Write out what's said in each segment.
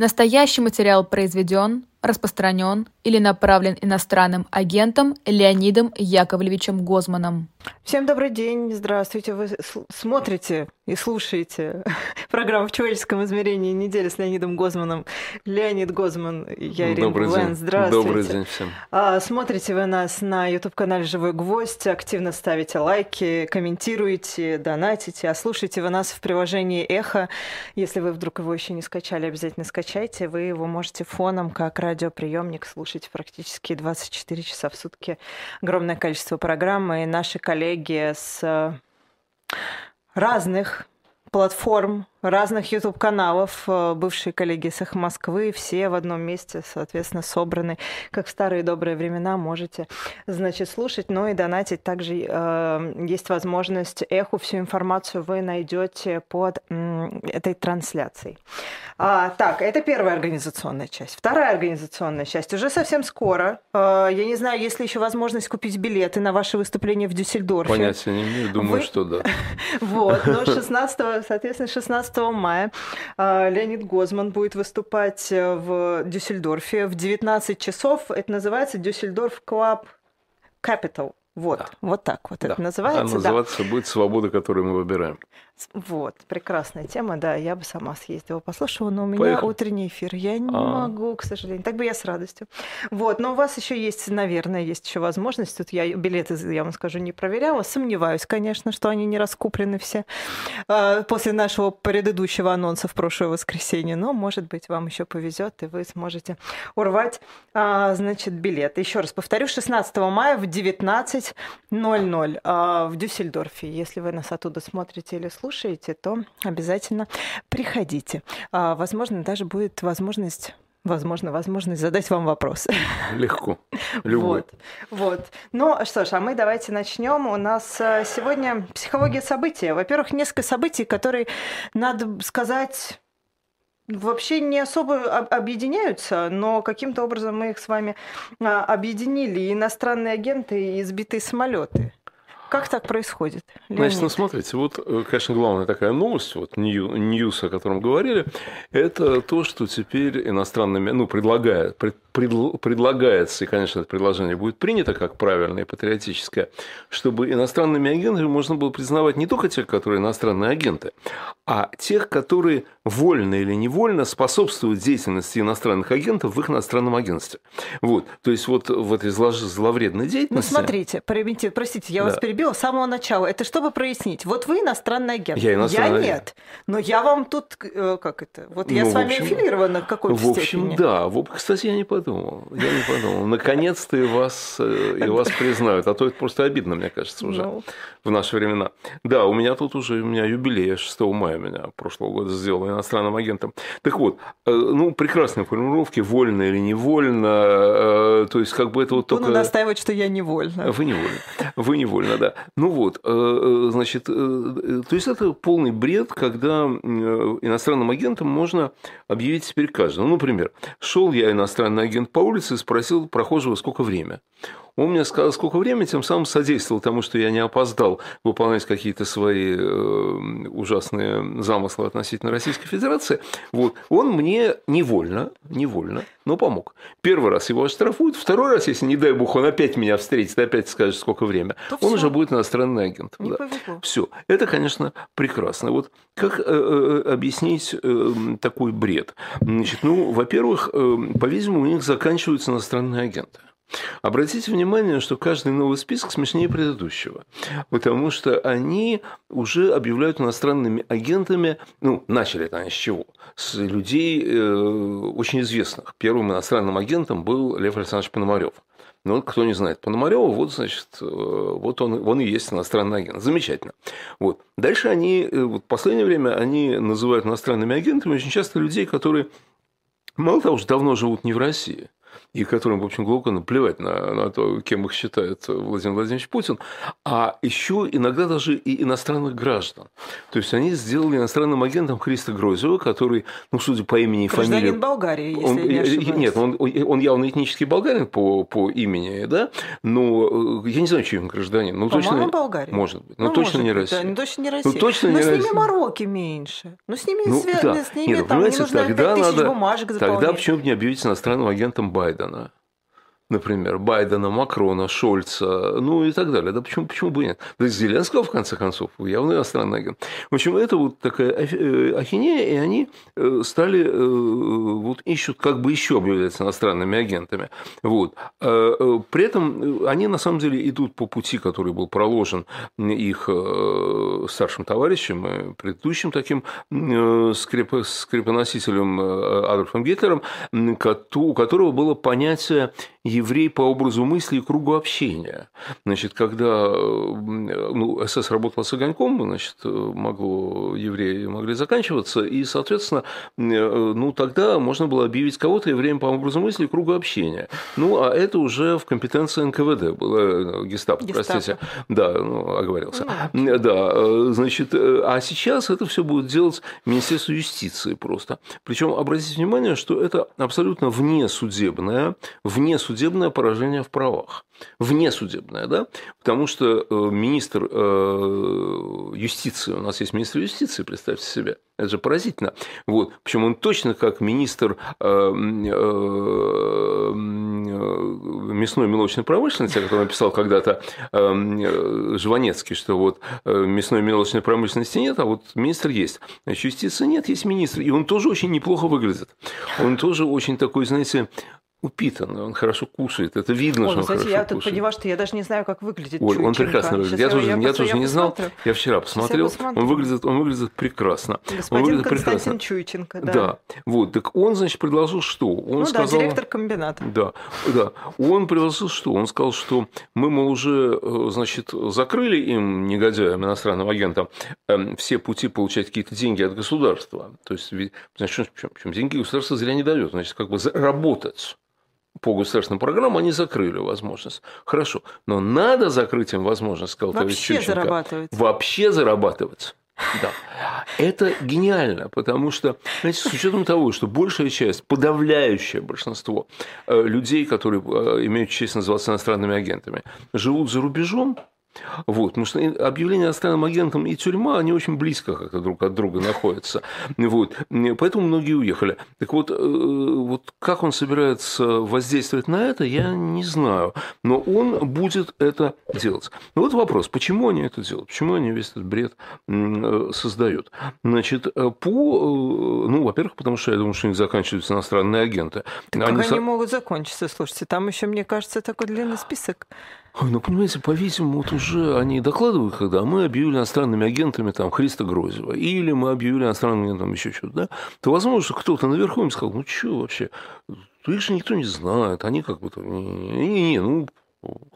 Настоящий материал произведен, распространен или направлен иностранным агентом Леонидом Яковлевичем Гозманом. Всем добрый день, здравствуйте. Вы смотрите и слушаете программу «В человеческом измерении» недели с Леонидом Гозманом. Леонид Гозман, я Ирина добрый Булен. День. Здравствуйте. Добрый день всем. А, смотрите вы нас на YouTube-канале «Живой гвоздь», активно ставите лайки, комментируете, донатите, а слушаете вы нас в приложении «Эхо». Если вы вдруг его еще не скачали, обязательно скачайте. Вы его можете фоном, как радиоприемник, слушать практически 24 часа в сутки. Огромное количество программ, и наши коллеги с разных платформ, разных YouTube-каналов, э, бывшие коллеги с их Москвы, все в одном месте, соответственно, собраны, как в старые добрые времена, можете, значит, слушать, но и донатить. Также э, есть возможность эху, всю информацию вы найдете под э, этой трансляцией. А, так, это первая организационная часть. Вторая организационная часть уже совсем скоро. Э, я не знаю, есть ли еще возможность купить билеты на ваше выступление в Дюссельдорфе. Понятия не имею, думаю, Вы... что да. Вот, но 16, соответственно, 16 мая э, Леонид Гозман будет выступать э, в Дюссельдорфе в 19 часов. Это называется Дюссельдорф Club Capital. Вот, Да. вот так вот Да. это А называется. да. называться будет «Свобода, которую мы выбираем». Вот, прекрасная тема, да, я бы сама съездила, послушала, но у меня Поехали. утренний эфир, я не А. могу, к сожалению, так бы я с радостью. Вот, но у вас еще есть, наверное, есть еще возможность, тут я билеты, я вам скажу, не проверяла, сомневаюсь, конечно, что они не раскуплены все а, после нашего предыдущего анонса в прошлое воскресенье, но, может быть, вам еще повезет, и вы сможете урвать, а, значит, билет. Еще раз повторю, 16 мая в 19.00 а, в Дюссельдорфе. Если вы нас оттуда смотрите или слушаете, то обязательно приходите. А, Возможно, даже будет возможность Возможно, возможность задать вам вопрос. Легко. Любой. Вот, вот. Ну что ж, а мы давайте начнем. У нас э, сегодня психология события. Во-первых, несколько событий, которые, надо сказать, вообще не особо об- объединяются, но каким-то образом мы их с вами а, объединили. Иностранные агенты и избитые самолеты. Как так происходит? Значит, ну Леонид? смотрите, вот, э, конечно, главная такая новость, вот нью- ньюс, о котором говорили, это то, что теперь иностранными, ну, предлагает, пред- предл- предлагается, и, конечно, это предложение будет принято как правильное и патриотическое, чтобы иностранными агентами можно было признавать не только тех, которые иностранные агенты, а тех, которые вольно или невольно способствуют деятельности иностранных агентов в их иностранном агентстве. Вот, то есть вот в этой зло- зловредной Ну, деятельности... смотрите, простите, простите, я вас Да. перебила с самого начала. Это чтобы прояснить. Вот вы иностранный агент. Я иностранный нет. Но я вам тут, э, как это, вот я Ну, с вами общем, аффилирована в какой-то В общем, степени. да. В об- Кстати, я не подумал. Я не подумал. Наконец-то и вас, э, и вас признают. А то это просто обидно, мне кажется, уже Ну. в наши времена. Да, у меня тут уже у меня юбилей. Я 6 мая меня прошлого года сделал иностранным агентом. Так вот, э, ну, прекрасные формулировки, вольно или невольно. э, То есть, как бы это вот Буду только... настаивать, что я невольна. Вы невольно. Вы невольно, да. Ну вот, э, значит, то есть это полный бред, когда иностранным агентом можно объявить теперь каждого. Ну, например, шел я иностранный агент по улице и спросил прохожего, сколько время. Он мне сказал, сколько времени, тем самым содействовал тому, что я не опоздал выполнять какие-то свои э, ужасные замыслы относительно Российской Федерации. Вот. Он мне невольно, невольно, но помог. Первый раз его оштрафуют, второй раз, если, не дай бог, он опять меня встретит, опять скажет, сколько время, То он всё. уже будет иностранный агент. Не повезло. Все. Это, конечно, прекрасно. Вот как э, э, объяснить э, такой бред? Значит, ну, во-первых, э, по-видимому, у них заканчиваются иностранные агенты. Обратите внимание, что каждый новый список смешнее предыдущего, потому что они уже объявляют иностранными агентами, ну, начали это они с чего? С людей э, очень известных. Первым иностранным агентом был Лев Александрович Пономарев. Ну, кто не знает Пономарева, вот, значит, э, вот он, он и есть иностранный агент. Замечательно. Вот. Дальше они, э, вот в последнее время, они называют иностранными агентами очень часто людей, которые мало того, что давно живут не в России, и которым, в общем, глубоко наплевать на, на то, кем их считает Владимир Владимирович Путин, а еще иногда даже и иностранных граждан. То есть они сделали иностранным агентом Христа Грозева, который, ну, судя по имени и Гражданин фамилии... Болгарии, если он, я не ошибаюсь. Нет, он, он явно этнический болгарин по, по имени, да, но э, я не знаю, чей он гражданин. Ну, точно, Болгария. Может быть, но Ну, точно не быть, Россия. Да, ну, точно не Россия. точно Но не с ними мороки меньше. Ну, с ними, Ну, свя- да. с ними Нет, ну, там не нужно тогда 5000 надо- бумажек Тогда заполнять. почему бы не объявить иностранным агентом Байдена? Байдена. Например, Байдена, Макрона, Шольца, ну и так далее. Да почему, почему бы нет? Да и Зеленского, в конце концов, явно иностранный агент. В общем, это вот такая э, ахинея, и они э, стали, э, вот ищут, как бы еще объявляться иностранными агентами. Вот. При этом они, на самом деле, идут по пути, который был проложен их старшим товарищем, предыдущим таким скреп- скрепоносителем Адольфом Гитлером, у которого было понятие еврей по образу мысли и кругу общения. Значит, когда э, ну, СС работала с огоньком, значит, э, могло, евреи могли заканчиваться, и, соответственно, э, ну, тогда можно было объявить кого-то евреем по образу мысли и кругу общения. Ну, а это уже в компетенции НКВД было, гестапо, Гестапо. простите. Да, ну, оговорился. Да, э, значит, а сейчас это все будет делать Министерство юстиции просто. Причем обратите внимание, что это абсолютно внесудебное, внесудебное поражение в правах. Внесудебное, да? Потому что э, министр э, юстиции, у нас есть министр юстиции, представьте себе, это же поразительно. Вот. Причем он точно как министр э, мясной и молочной промышленности, о котором написал когда-то Жванецкий, что вот мясной и молочной промышленности нет, а вот министр есть. Значит, юстиции нет, есть министр. И он тоже очень неплохо выглядит. Он тоже очень такой, знаете, упитанный, он хорошо кушает. Это видно, Ой, что ну, он знаете, хорошо я тут кушает. поняла, что я даже не знаю, как выглядит Оль, он Чученко. прекрасно выглядит. Сейчас Я тоже, я пос- тоже не знал. Я вчера посмотрел. посмотрю. Он выглядит, он выглядит прекрасно. он Господин выглядит Константин прекрасно. Чуйченко, да. Да. Вот. Так он, значит, предложил что? Он Ну сказал... да, директор комбината. Да, да. Он предложил что? Он сказал, что мы, мол, уже, э, значит, закрыли им, негодяям, иностранным агентам, эм, все пути получать какие-то деньги от государства. То есть, значит, причем, причем деньги государство зря не дает. Значит, как бы заработать по государственным программам они закрыли возможность. Хорошо. Но надо закрыть им возможность, сказал Вообще Чученко. зарабатывать. Вообще зарабатывать. Да. Это гениально, потому что, знаете, с учетом того, что большая часть, подавляющее большинство э, людей, которые э, имеют честь называться иностранными агентами, живут за рубежом, вот, потому что объявление иностранным агентом и тюрьма, они очень близко как-то друг от друга находятся. Вот. Поэтому многие уехали. Так вот, э, вот как он собирается воздействовать на это, я не знаю. Но он будет это делать. Ну вот вопрос, почему они это делают? Почему они весь этот бред э, создают? Значит, э, по... Ну, во-первых, потому что я думаю, что у них заканчиваются иностранные агенты. Так как Они они со- могут закончиться, слушайте, там еще, мне кажется, такой длинный список. Ну, понимаете, по-видимому, вот уже они докладывают, когда мы объявили иностранными агентами там Христа Грозева, или мы объявили иностранным агентом еще что-то, да, то возможно, что кто-то наверху им сказал, ну, что вообще, их же никто не знает, они как бы, не-не-не, ну,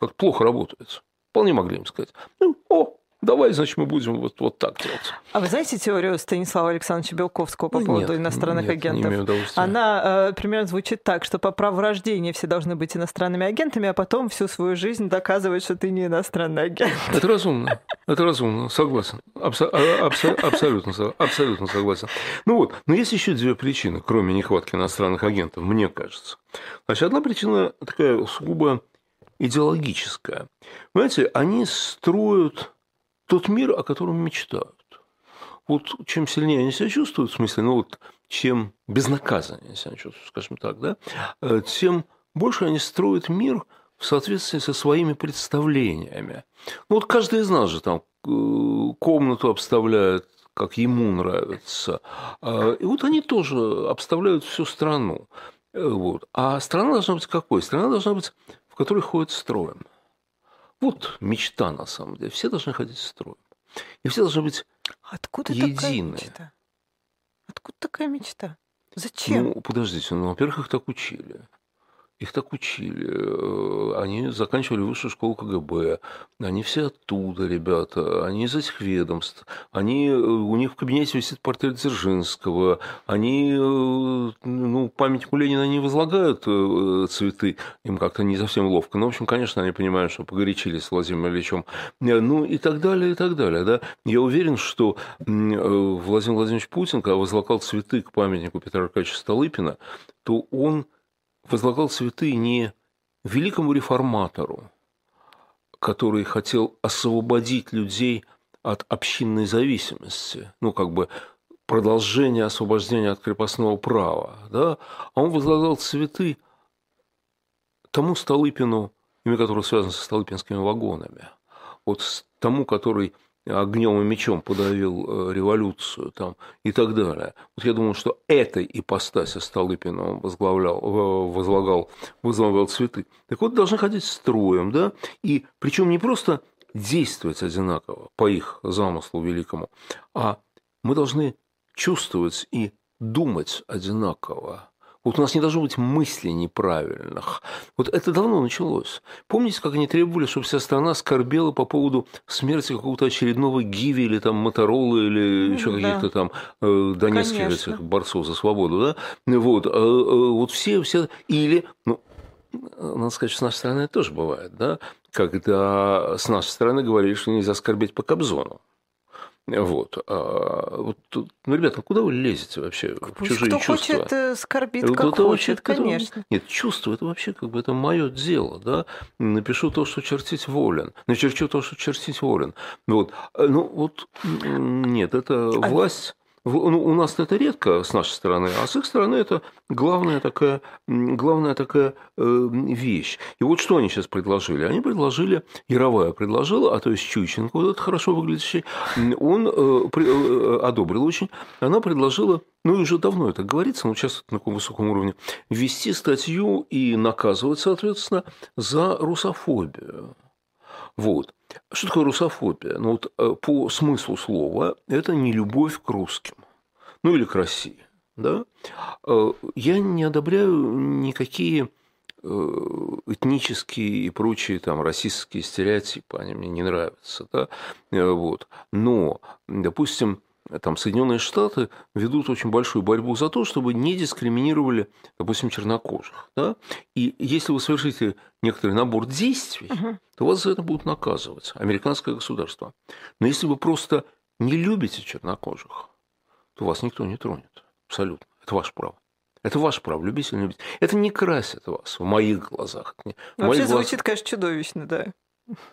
как плохо работают. Вполне могли им сказать, ну, о, давай, значит, мы будем вот, вот так делать. А вы знаете теорию Станислава Александровича Белковского по Ну, поводу нет, иностранных нет, не агентов? имею удовольствия. Она э, примерно звучит так, что по праву рождения все должны быть иностранными агентами, а потом всю свою жизнь доказывать, что ты не иностранный агент. Это разумно. Это разумно, согласен. Абсо- а- абсо- абсолютно, со- абсолютно согласен. Ну вот, но есть еще две причины, кроме нехватки иностранных агентов, мне кажется. Значит, одна причина такая сугубо идеологическая. Понимаете, они строят тот мир, о котором мечтают. Вот чем сильнее они себя чувствуют, в смысле, ну вот чем безнаказаннее они себя чувствуют, скажем так, да, э, тем больше они строят мир в соответствии со своими представлениями. Ну вот каждый из нас же там э, комнату обставляет, как ему нравится. А, И вот они тоже обставляют всю страну. Э, Вот. А страна должна быть какой? Страна должна быть, в которой ходят строем. Вот мечта на самом деле. Все должны ходить строем. И все должны быть Откуда такая Единое. мечта? Откуда такая мечта? Зачем? Ну, подождите, ну, во-первых, их так учили. Их так учили. Э, Они заканчивали высшую школу КГБ. Они все оттуда, ребята. Они из этих ведомств. Они, э, у них в кабинете висит портрет Дзержинского. Они, э, ну, памятнику Ленина не возлагают цветы, им как-то не совсем ловко. Ну, в общем, конечно, они понимают, что погорячились с Владимиром Ильичем. Ну, и так далее, и так далее. Да? Я уверен, что Владимир Владимирович Путин, когда возлагал цветы к памятнику Петра Аркадьевича Столыпина, то он возлагал цветы не великому реформатору, который хотел освободить людей от общинной зависимости, ну, как бы продолжение освобождения от крепостного права, да, а он возлагал цветы тому Столыпину, имя которого связано со Столыпинскими вагонами, вот тому, который огнем и мечом подавил э, революцию там, и так далее. Вот я думаю, что этой ипостаси Столыпина он возглавлял, возлагал, возлагал цветы. Так вот, должны ходить строем, да, и причем не просто действовать одинаково по их замыслу великому, а мы должны чувствовать и думать одинаково. Вот у нас не должно быть мыслей неправильных. Вот это давно началось. Помните, как они требовали, чтобы вся страна скорбела по поводу смерти какого-то очередного Гиви или там Моторола или еще да. каких-то там э, донецких этих борцов за свободу, да? Вот, э, э, вот все, все, или, ну, надо сказать, что с нашей стороны это тоже бывает, да? Когда с нашей стороны говорили, что нельзя скорбеть по Кобзону. Вот. А, вот ну, ребята, куда вы лезете вообще Пусть чужие кто чувства? хочет, э, скорбит, как кто хочет, вообще, конечно. Кто... Нет, чувство – это вообще как бы это мое дело, да. Напишу то, что чертить волен, начерчу то, что чертить волен. Вот. Э, ну, вот нет, это а власть у нас это редко с нашей стороны, а с их стороны это главная такая, главная такая э, вещь. И вот что они сейчас предложили? Они предложили, Яровая предложила, а то есть Чуйченко, вот этот хорошо выглядящий, он э, э, одобрил очень, она предложила ну и уже давно это говорится, но сейчас на таком высоком уровне, ввести статью и наказывать, соответственно, за русофобию. Вот. Что такое русофобия? Ну вот э, по смыслу слова это не любовь к русским, ну или к России. Да? Э, я не одобряю никакие э, этнические и прочие там расистские стереотипы, они мне не нравятся, да, вот. Но, допустим, там Соединенные Штаты ведут очень большую борьбу за то, чтобы не дискриминировали, допустим, чернокожих. Да? И если вы совершите некоторый набор действий, угу. то вас за это будут наказывать, американское государство. Но если вы просто не любите чернокожих, то вас никто не тронет. Абсолютно. Это ваше право. Это ваше право, любить или не любить. Это не красит вас в моих глазах. В Вообще моих звучит, глазах... конечно, чудовищно, да.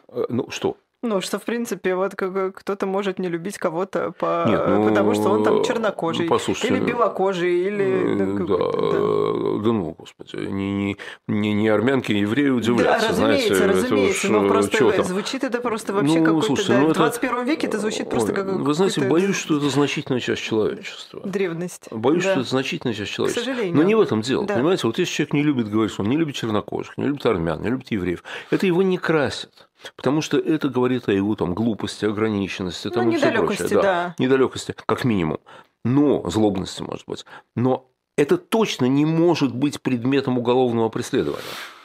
Э, ну, что? Ну, что, в принципе, вот кто-то может не любить кого-то по... Нет, ну, потому, что он там чернокожий, ну, или белокожий, или... Ну, да, да. да ну, господи, не, не, не, не армянки, не евреи удивляться, да, разумеется, знаете. разумеется, это но просто звучит это просто вообще ну, какой-то... Слушайте, да, ну, в 21 веке это звучит просто как Вы знаете, боюсь, что это значительная часть человечества. Древность. Боюсь, да. что это значительная часть человечества. К сожалению. Но не в этом дело, да. понимаете? Вот если человек не любит говорить, что он не любит чернокожих, не любит армян, не любит евреев, это его не красит. Потому что это говорит о его там, глупости, ограниченности там, ну, и все прочее. Да, да. Недалекости, как минимум. Но, злобности, может быть. Но это точно не может быть предметом уголовного преследования.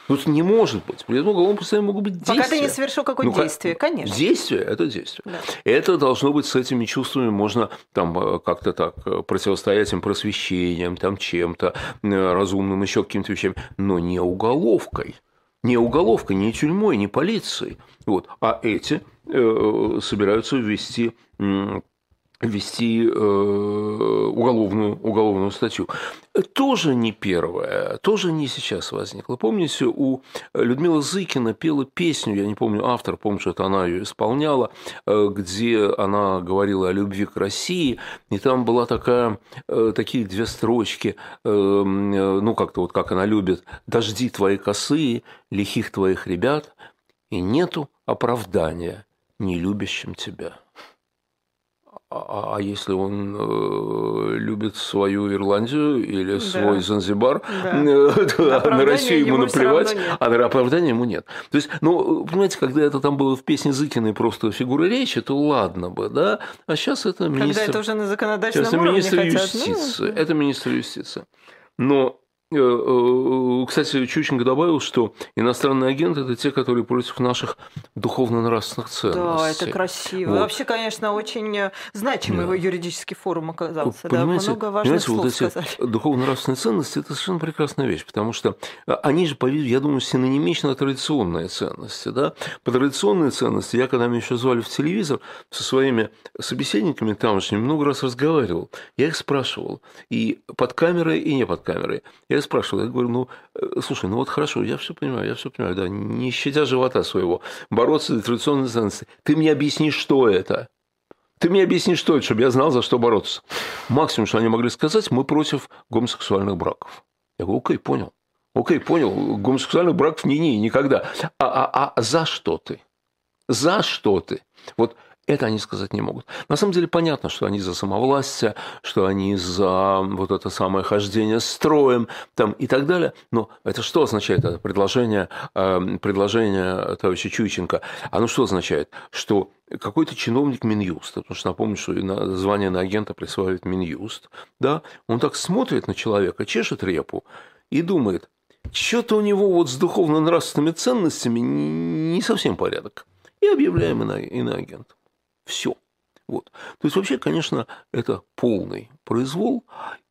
Тут не может быть. Предметом уголовного преследования могут быть действия. Пока ты не совершил какое-то ну, действие, конечно. Действие – это действие. Да. Это должно быть с этими чувствами, можно там э, как-то так э, противостоять им просвещением, там чем-то э, разумным, еще каким-то вещами, но не уголовкой не уголовкой, не тюрьмой, не полицией. Вот. А эти э, собираются ввести ввести э, уголовную, уголовную статью. Тоже не первое, тоже не сейчас возникло. Помните, у Людмилы Зыкина пела песню, я не помню автор, помню, что это она ее исполняла, э, где она говорила о любви к России, и там была такая, э, такие две строчки, ну, как-то вот как она любит, «Дожди твои косые, лихих твоих ребят, и нету оправдания нелюбящим тебя». А, а, а если он э, любит свою Ирландию или да. свой Занзибар, да. Э, на Россию ему наплевать, а на оправдания ему нет. То есть, ну, понимаете, когда это там было в песне Зыкиной просто фигура речи, то ладно бы, да, а сейчас это министр... Когда это уже на законодательном уровне министр хотят, юстиции, ну... это министр юстиции. Но кстати, Чученко добавил, что иностранные агенты – это те, которые против наших духовно-нравственных ценностей. Да, это красиво. Вот. Вообще, конечно, очень э, значимый да. юридический форум оказался. Понимаете, да, много важных понимаете, слов вот эти сказали. духовно-нравственные ценности – это совершенно прекрасная вещь, потому что они же, я думаю, синонимично традиционные ценности. Да? По традиционные ценности я, когда меня еще звали в телевизор, со своими собеседниками тамошними много раз разговаривал. Я их спрашивал и под камерой, и не под камерой. Я я спрашивал, я говорю, ну, э, слушай, ну вот хорошо, я все понимаю, я все понимаю, да, не щадя живота своего, бороться за традиционные ценности. Ты мне объясни, что это? Ты мне объясни, что это, чтобы я знал, за что бороться. Максимум, что они могли сказать, мы против гомосексуальных браков. Я говорю, окей, понял. Окей, понял, гомосексуальных браков не-не, никогда. А, а, а за что ты? За что ты? Вот это они сказать не могут. На самом деле понятно, что они за самовластие, что они за вот это самое хождение строем там, и так далее. Но это что означает это предложение, э, предложение товарища Чуйченко? Оно что означает? Что какой-то чиновник Минюста, потому что напомню, что звание на агента присваивает Минюст, да, он так смотрит на человека, чешет репу и думает, что-то у него вот с духовно-нравственными ценностями не совсем порядок. И объявляем иноагент. Все. Вот. То есть вообще, конечно, это полный произвол.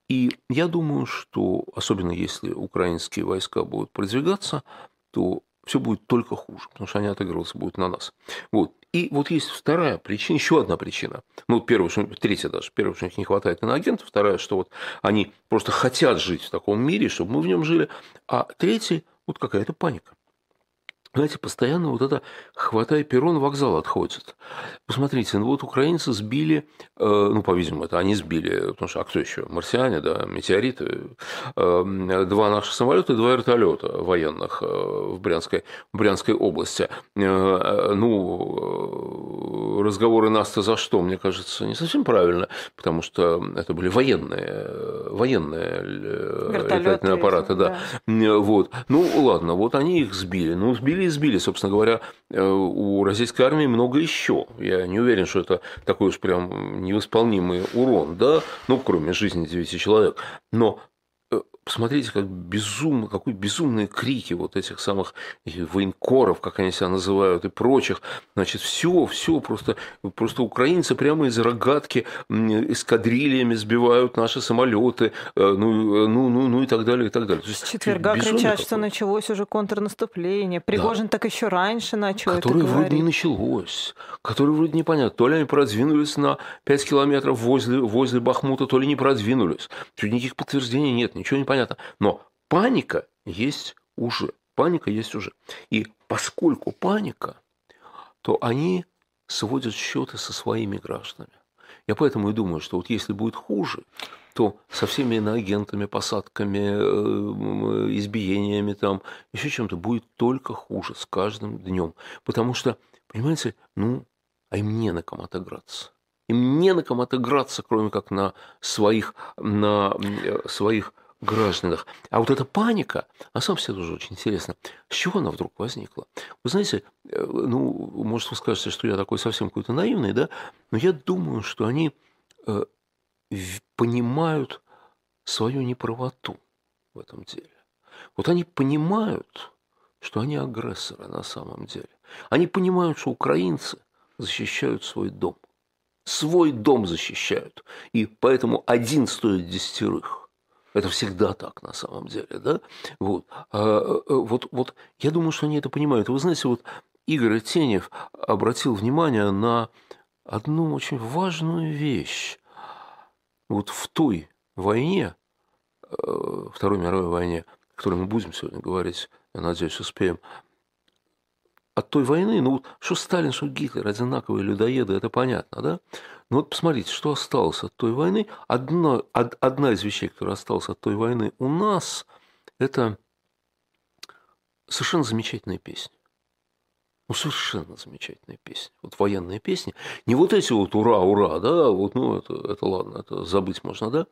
И я думаю, что, особенно если украинские войска будут продвигаться, то все будет только хуже, потому что они отыгрываться будут на нас. Вот. И вот есть вторая причина, еще одна причина. Ну, первая, что, третья даже. Первая, что у них не хватает иноагентов. Вторая, что вот они просто хотят жить в таком мире, чтобы мы в нем жили. А третья, вот какая-то паника. Знаете, постоянно вот это хватай перрон, вокзал отходит. Посмотрите, ну вот украинцы сбили, э, ну, по-видимому, это они сбили, потому что, а кто еще? Марсиане, да, метеориты. Э, два наших самолета и два вертолета военных э, в Брянской, в Брянской области. Ну, разговоры нас-то за что, мне кажется, не совсем правильно, потому что это были военные, военные летательные аппараты, да. да. Вот. Ну, ладно, вот они их сбили. Ну, сбили избили, собственно говоря, э, у российской армии много еще. Я не уверен, что это такой уж прям невосполнимый урон, да, ну, кроме жизни девяти человек. Но Посмотрите, как безумно, какой безумные крики вот этих самых военкоров, как они себя называют, и прочих. Значит, все, все просто, просто украинцы прямо из рогатки эскадрильями сбивают наши самолеты, э, ну, э, ну, ну, ну и так далее, и так далее. С четверга кричат, какой. что началось уже контрнаступление. Пригожин да. так еще раньше начал Которое это вроде не началось, которое вроде непонятно. То ли они продвинулись на 5 километров возле, возле Бахмута, то ли не продвинулись. Тут никаких подтверждений нет, ничего не понятно понятно. Но паника есть уже. Паника есть уже. И поскольку паника, то они сводят счеты со своими гражданами. Я поэтому и думаю, что вот если будет хуже, то со всеми иноагентами, посадками, э, избиениями, там, еще чем-то будет только хуже с каждым днем. Потому что, понимаете, ну, а им не на ком отыграться. Им не на ком отыграться, кроме как на своих, на э, своих гражданах. А вот эта паника, на самом деле тоже очень интересно, с чего она вдруг возникла? Вы знаете, э, ну, может, вы скажете, что я такой совсем какой-то наивный, да, но я думаю, что они э, понимают свою неправоту в этом деле. Вот они понимают, что они агрессоры на самом деле. Они понимают, что украинцы защищают свой дом. Свой дом защищают. И поэтому один стоит десятерых. Это всегда так на самом деле, да? Вот. А, э, вот, вот я думаю, что они это понимают. Вы знаете, вот Игорь Тенев обратил внимание на одну очень важную вещь. Вот в той войне, э, Второй мировой войне, о которой мы будем сегодня говорить, я надеюсь, успеем, от той войны, ну, что Сталин, что Гитлер, одинаковые людоеды, это понятно, да? Но вот посмотрите, что осталось от той войны. Одна, од, одна из вещей, которая осталась от той войны у нас, это совершенно замечательная песня. Ну, совершенно замечательная песня. Вот военная песня. Не вот эти вот ура, ура, да, вот, ну, это, это ладно, это забыть можно, да,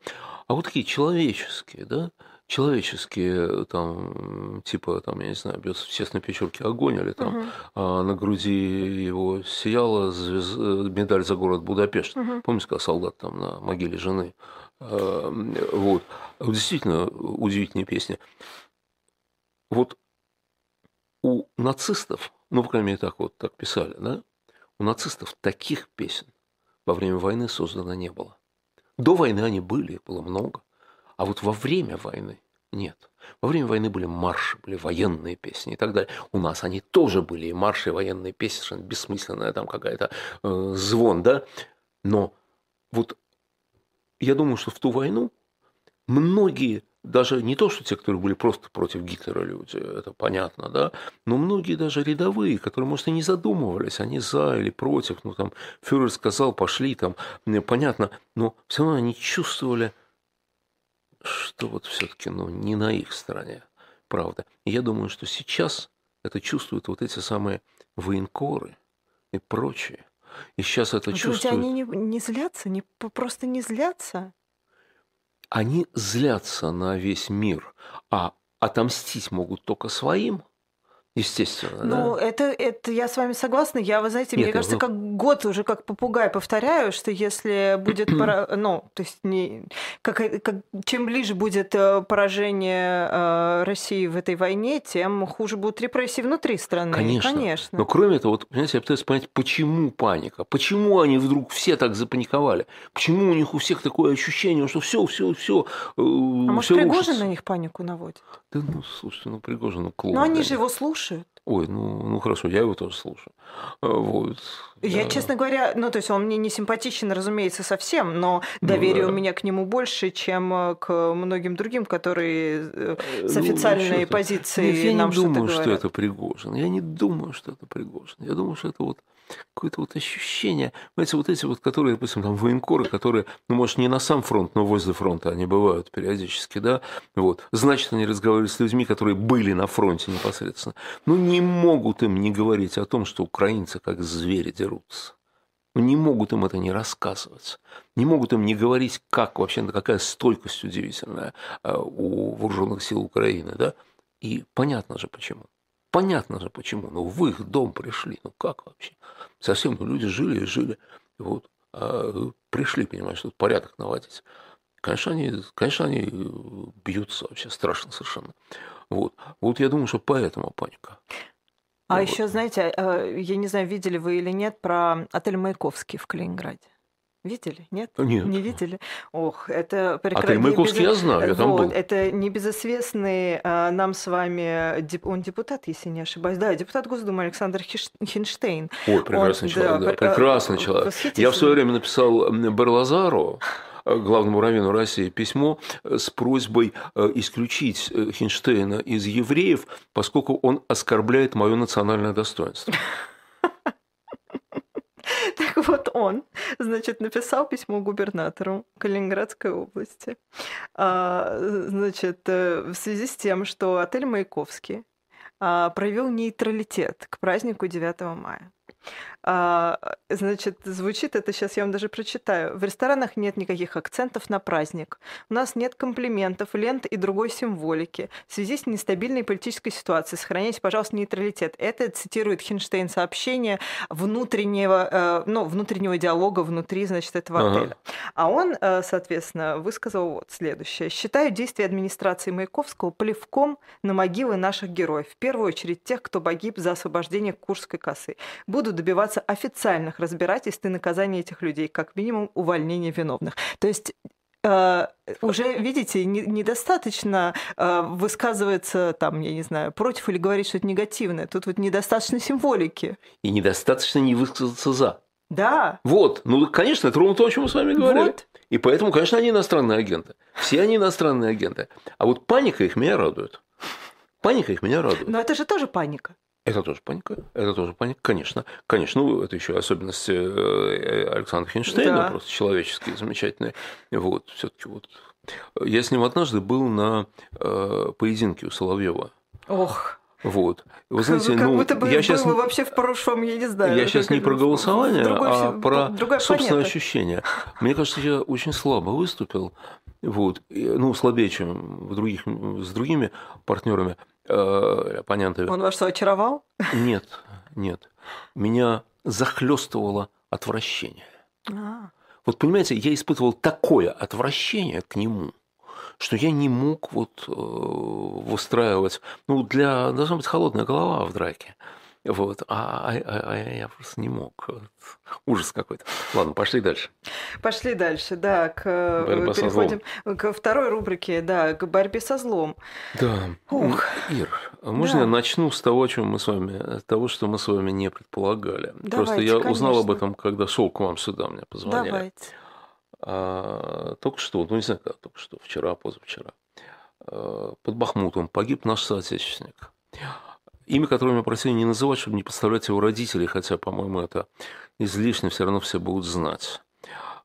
а вот такие человеческие, да, человеческие, там, типа, там, я не знаю, бьет в честной печурке огонь, или там угу. а, на груди его сияла звезд... медаль за город Будапешт. Угу. Помните, когда солдат там на могиле жены Вот. Действительно удивительная песня. Вот у нацистов, ну, по крайней мере, так вот так писали, да, у нацистов таких песен во время войны создано не было. До войны они были, их было много. А вот во время войны нет. Во время войны были марши, были военные песни и так далее. У нас они тоже были, и марши, и военные песни, совершенно бессмысленная там какая-то э, звон, да. Но вот я думаю, что в ту войну многие, даже не то, что те, которые были просто против Гитлера люди, это понятно, да, но многие даже рядовые, которые, может, и не задумывались, они за или против, ну, там, фюрер сказал, пошли, там, понятно, но все равно они чувствовали, что вот все-таки ну, не на их стороне правда. И я думаю, что сейчас это чувствуют вот эти самые военкоры и прочие. И сейчас это Вы чувствуют... они не, не злятся, не, просто не злятся? Они злятся на весь мир, а отомстить могут только своим – Естественно. Ну, да? это, это я с вами согласна. Я, вы знаете, Нет, мне кажется, вы... как год уже как попугай повторяю, что если будет, пора... ну, то есть не... как, как... чем ближе будет э, поражение э, России в этой войне, тем хуже будут репрессии внутри страны. Конечно. Конечно. Но кроме этого, вот, понимаете, я пытаюсь понять, почему паника? Почему они вдруг все так запаниковали? Почему у них у всех такое ощущение, что все, все, все. Э, а может, Пригожин на них панику наводит? Да ну, слушайте, ну Пригожин, ну клоун. Но они же его слушают слушают. Ой, ну, ну хорошо, я его тоже слушаю. А, вот. Я, да. честно говоря, ну, то есть он мне не симпатичен, разумеется, совсем, но доверие ну, да. у меня к нему больше, чем э, к многим другим, которые э, с ну, официальной ну, позиции Нет, я нам не думаю, что это Пригожин. Я не думаю, что это Пригожин. Я думаю, что это вот какое-то вот ощущение, знаете, вот эти вот, которые, допустим, там военкоры, которые, ну, может, не на сам фронт, но возле фронта они бывают периодически, да, вот, значит, они разговаривают с людьми, которые были на фронте непосредственно, ну, не могут им не говорить о том, что украинцы как звери дерутся. Ну, не могут им это не рассказывать. Не могут им не говорить, как вообще, какая стойкость удивительная а, у вооруженных сил Украины. Да? И понятно же почему. Понятно же почему. Ну, в их дом пришли. Ну, как вообще? Совсем ну, люди жили и жили. Вот. А пришли, понимаешь, тут порядок наводить. Конечно, они, конечно, они бьются вообще страшно совершенно. Вот. Вот я думаю, что поэтому паника. А вот. еще, знаете, э, я не знаю, видели вы или нет про отель Маяковский в Калининграде. Видели? Нет? Нет. Не видели? Ох, это прекрасно. Отель Маяковский без... я знаю, я там вот, был. Это небезызвестный а, нам с вами, он депутат, если не ошибаюсь, да, депутат Госдумы Александр Хинштейн. Ой, прекрасный он, человек, да, да, прекрасный человек. Я в свое время написал Берлазару, главному раввину России письмо э, с просьбой э, исключить э, Хинштейна из евреев, поскольку он оскорбляет мое национальное достоинство. Так вот он, значит, написал письмо губернатору Калининградской области, а, значит, в связи с тем, что отель Маяковский а, проявил нейтралитет к празднику 9 мая. А, значит, звучит это, сейчас я вам даже прочитаю. В ресторанах нет никаких акцентов на праздник. У нас нет комплиментов, лент и другой символики. В связи с нестабильной политической ситуацией сохраняйте, пожалуйста, нейтралитет. Это цитирует Хинштейн сообщение внутреннего, э, ну, внутреннего диалога внутри, значит, этого ага. отеля. А он, э, соответственно, высказал вот следующее. «Считаю действия администрации Маяковского плевком на могилы наших героев, в первую очередь тех, кто погиб за освобождение Курской косы. Буду добиваться официальных разбирательств и наказания этих людей, как минимум увольнения виновных. То есть Uh, уже, видите, не, недостаточно uh, высказывается там, я не знаю, против или говорить что-то негативное. Тут вот недостаточно символики. И недостаточно не высказаться за. Да. Вот. Ну, конечно, это ровно то, о чем мы с вами говорили. Вот. И поэтому, конечно, они иностранные агенты. Все они иностранные агенты. А вот паника их меня радует. Паника их меня радует. Но это же тоже паника. Это тоже паника, это тоже паника, конечно. Конечно, ну, это еще особенности э, Александра Хинштейна, да. просто человеческие, замечательные. Вот, все-таки вот. Я с ним однажды был на э, поединке у Соловьева. Ох. Вот. Вы знаете, как ну, будто бы я сейчас вообще в прошлом, я не знаю. Я сейчас не про голосование, другой, а про собственное ощущение. Мне кажется, я очень слабо выступил, вот, ну, слабее, чем в других, с другими партнерами э, оппонентами. Он вас что, очаровал? Нет, нет. Меня захлестывало отвращение. А. Вот понимаете, я испытывал такое отвращение к нему, что я не мог вот э, выстраивать, ну, для, должна быть холодная голова в драке. Вот, а, а, а, а я просто не мог. Ужас какой-то. Ладно, пошли дальше. Пошли дальше, да, к, э, Борьба переходим к второй рубрике, да, к борьбе со злом. Да. Ух. Ир, можно да. я начну с того, чем мы с вами, того, что мы с вами не предполагали? Давайте, Просто я конечно. узнал об этом, когда шел к вам сюда, мне позвонили. Давайте. А, только что, ну не знаю, когда, только что, вчера, позавчера, а, под Бахмутом погиб наш соотечественник имя, которое меня просили не называть, чтобы не подставлять его родителей, хотя, по-моему, это излишне, все равно все будут знать.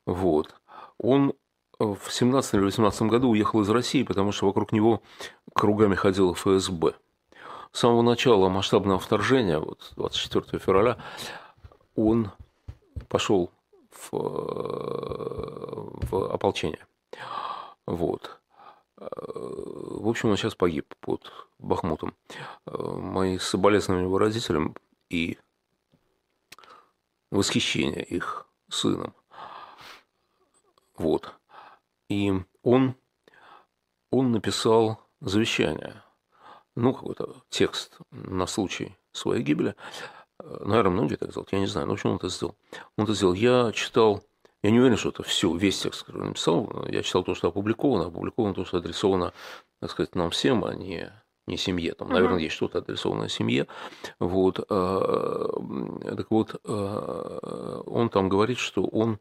Вот. Он в 17 или 18 году уехал из России, потому что вокруг него кругами ходил ФСБ. С самого начала масштабного вторжения, вот 24 февраля, он пошел в, в ополчение. Вот. В общем, он сейчас погиб под Бахмутом. Мои соболезнования его родителям и восхищение их сыном. Вот. И он, он написал завещание, ну, какой-то текст на случай своей гибели. Наверное, многие так сделают, я не знаю. Но, в общем, он это сделал. Он это сделал. Я читал я не уверен, что это все, весь текст, который написал. Я читал то, что опубликовано, опубликовано то, что адресовано, так сказать, нам всем, а не, не семье. Там, наверное, uh-huh. есть что-то адресованное семье. Вот. А, так вот, а, он там говорит, что он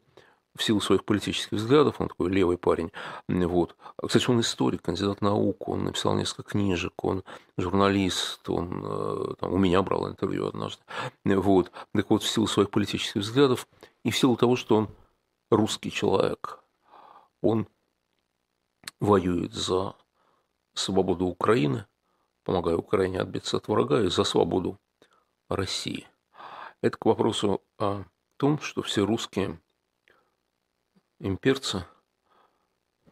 в силу своих политических взглядов, он такой левый парень, вот. Кстати, он историк, кандидат наук, он написал несколько книжек, он журналист, он э, там, у меня брал интервью однажды, вот. Так вот, в силу своих политических взглядов и в силу того, что он русский человек, он воюет за свободу Украины, помогая Украине отбиться от врага и за свободу России. Это к вопросу о том, что все русские имперцы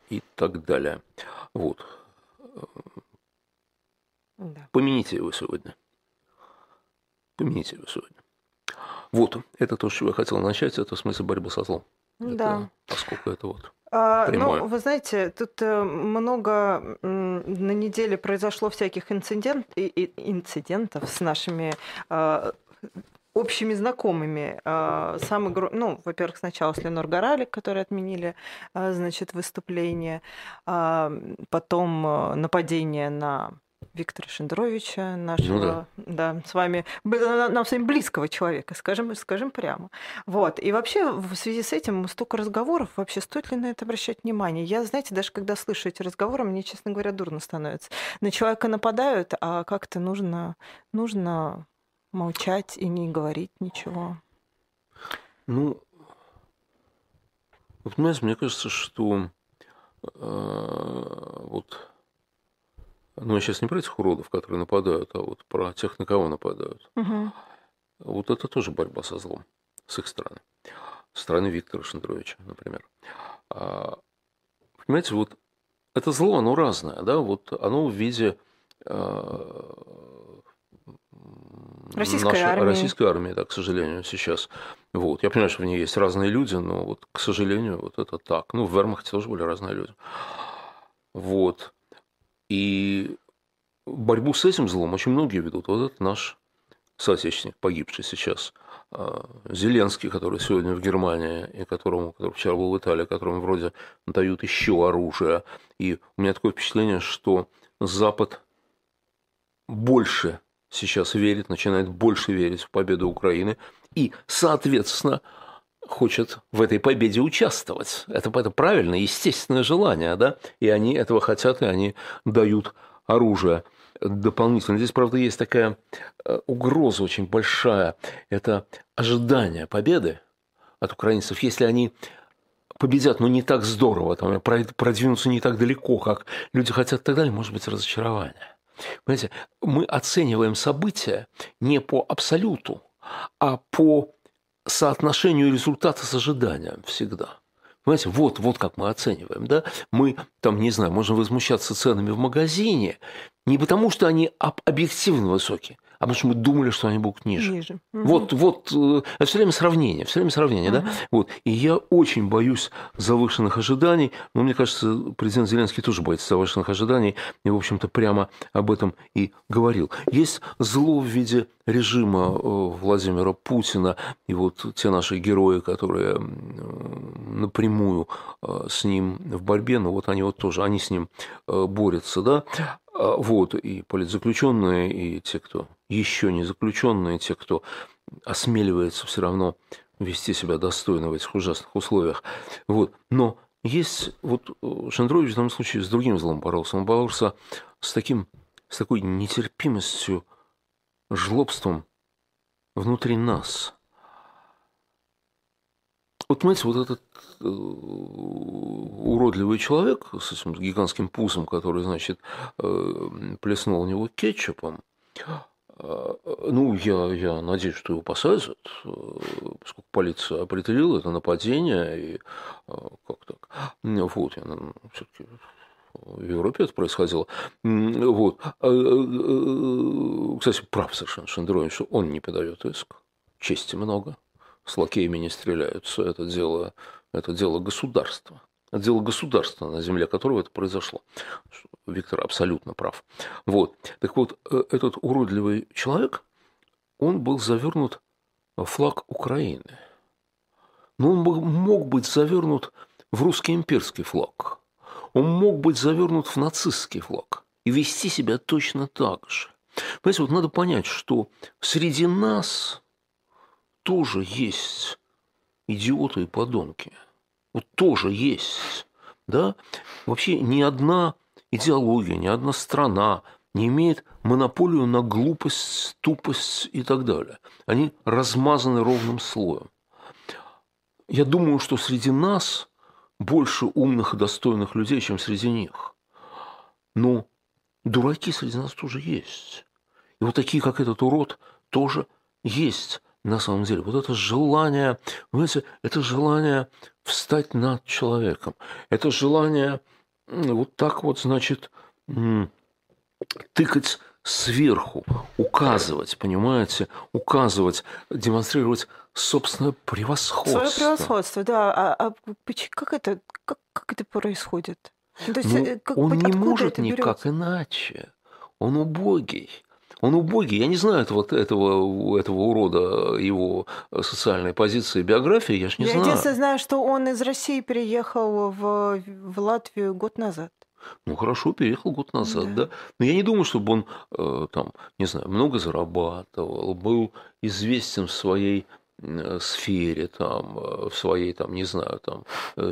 и так далее. Вот. Да. Помяните его сегодня. Помяните его сегодня. Вот, это то, с чего я хотел начать, это в смысле борьбы со злом. Да. поскольку это вот а, прямое. Ну, вы знаете, тут э, много на неделе произошло всяких инцидент, инцидентов с нашими а, общими знакомыми. А, самый, ну, во-первых, сначала с Ленор Горалик, которые отменили, значит, выступление, потом э, нападение на Виктора Шендеровича, нашего, ну, да. да, с вами, нам с вами близкого человека, скажем, скажем прямо. Вот. И вообще в связи с этим столько разговоров, вообще стоит ли на это обращать внимание? Я, знаете, даже когда слышу эти разговоры, мне, честно говоря, дурно становится. На человека нападают, а как-то нужно, нужно молчать и не говорить ничего. Ну, вот, понимаете, мне кажется, что э, вот ну, я сейчас не про этих уродов, которые нападают, а вот про тех, на кого нападают. Угу. Вот это тоже борьба со злом с их стороны. С стороны Виктора Шендеровича, например. А, понимаете, вот это зло, оно разное, да, вот оно в виде а, Российской нашей, армии. Российской армии, да, к сожалению, сейчас. Вот. Я понимаю, что в ней есть разные люди, но вот, к сожалению, вот это так. Ну, в Вермахте тоже были разные люди. Вот. И борьбу с этим злом очень многие ведут. Вот это наш соотечественник, погибший сейчас, а, Зеленский, который сегодня в Германии, и которому, который вчера был в Италии, которому вроде дают еще оружие. И у меня такое впечатление, что Запад больше сейчас верит, начинает больше верить в победу Украины, и, соответственно, хочет в этой победе участвовать. Это, это правильное, естественное желание, да? И они этого хотят, и они дают оружие дополнительно. Здесь, правда, есть такая э, угроза очень большая. Это ожидание победы от украинцев. Если они победят, но не так здорово, там, продвинутся не так далеко, как люди хотят, так далее, может быть разочарование. Понимаете, мы оцениваем события не по абсолюту, а по соотношению результата с ожиданием всегда. Понимаете, вот, вот как мы оцениваем, да? Мы, там, не знаю, можем возмущаться ценами в магазине не потому, что они объективно высокие, а потому что мы думали, что они будут ниже. Ниже. Вот, вот, э, это все время сравнение, все время сравнение, да? Вот. И я очень боюсь завышенных ожиданий, но мне кажется, президент Зеленский тоже боится завышенных ожиданий, и, в общем-то, прямо об этом и говорил. Есть зло в виде режима э, Владимира Путина, и вот те наши герои, которые напрямую э, с ним в борьбе, но вот они вот тоже, они с ним борются, да? А, вот, и политзаключенные, и те, кто еще не заключенные, те, кто осмеливается все равно вести себя достойно в этих ужасных условиях. Вот. Но есть вот э, Шендрович в данном случае с другим злом боролся. Он боролся с, таким, с такой нетерпимостью, жлобством внутри нас. Вот, понимаете, вот этот э, уродливый человек с этим гигантским пузом, который, значит, э, плеснул в него кетчупом, ну, я, я надеюсь, что его посадят, э, поскольку полиция определила это нападение, и э, как так. Вот, я, все-таки в Европе это происходило. Вот. Кстати, прав совершенно Шендерович, что он не подает иск. Чести много с лакеями не стреляются. Это дело, это дело государства. Это дело государства, на земле которого это произошло. Виктор абсолютно прав. Вот. Так вот, э, этот уродливый человек, он был завернут в флаг Украины. Но он мог быть завернут в русский имперский флаг. Он мог быть завернут в нацистский флаг и вести себя точно так же. Понимаете, вот надо понять, что среди нас тоже есть идиоты и подонки. Вот тоже есть. Да? Вообще ни одна идеология, ни одна страна не имеет монополию на глупость, тупость и так далее. Они размазаны ровным слоем. Я думаю, что среди нас больше умных и достойных людей, чем среди них. Но дураки среди нас тоже есть. И вот такие, как этот урод, тоже есть на самом деле. Вот это желание, понимаете, это желание встать над человеком. Это желание вот так вот, значит, тыкать сверху, указывать, понимаете, указывать, демонстрировать собственное превосходство. Свое превосходство, да. А, а как это, как, как это происходит? Ну, то есть, ну, э, как, он не может никак иначе. Он убогий. Он убогий. Я не знаю этого, этого, этого урода, его социальной позиции, биографии, я же не я знаю. Я единственное знаю, что он из России переехал в, в Латвию год назад. Ну хорошо, переехал год назад, да. да. Но я не думаю, чтобы он э, там, не знаю, много зарабатывал, был известен в своей э, сфере, там, э, в своей, там, не знаю, там,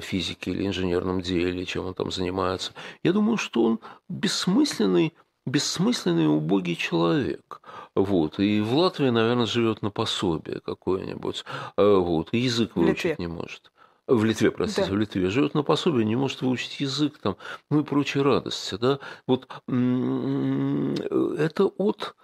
физике или инженерном деле, чем он там занимается. Я думаю, что он бессмысленный бессмысленный убогий человек. Вот. И в Латвии, наверное, живет на пособие какое-нибудь. А, вот. И язык выучить не может. В Литве, простите, да. в Литве живет на пособие, не может выучить язык, там, ну и прочие радости. Да? Вот это от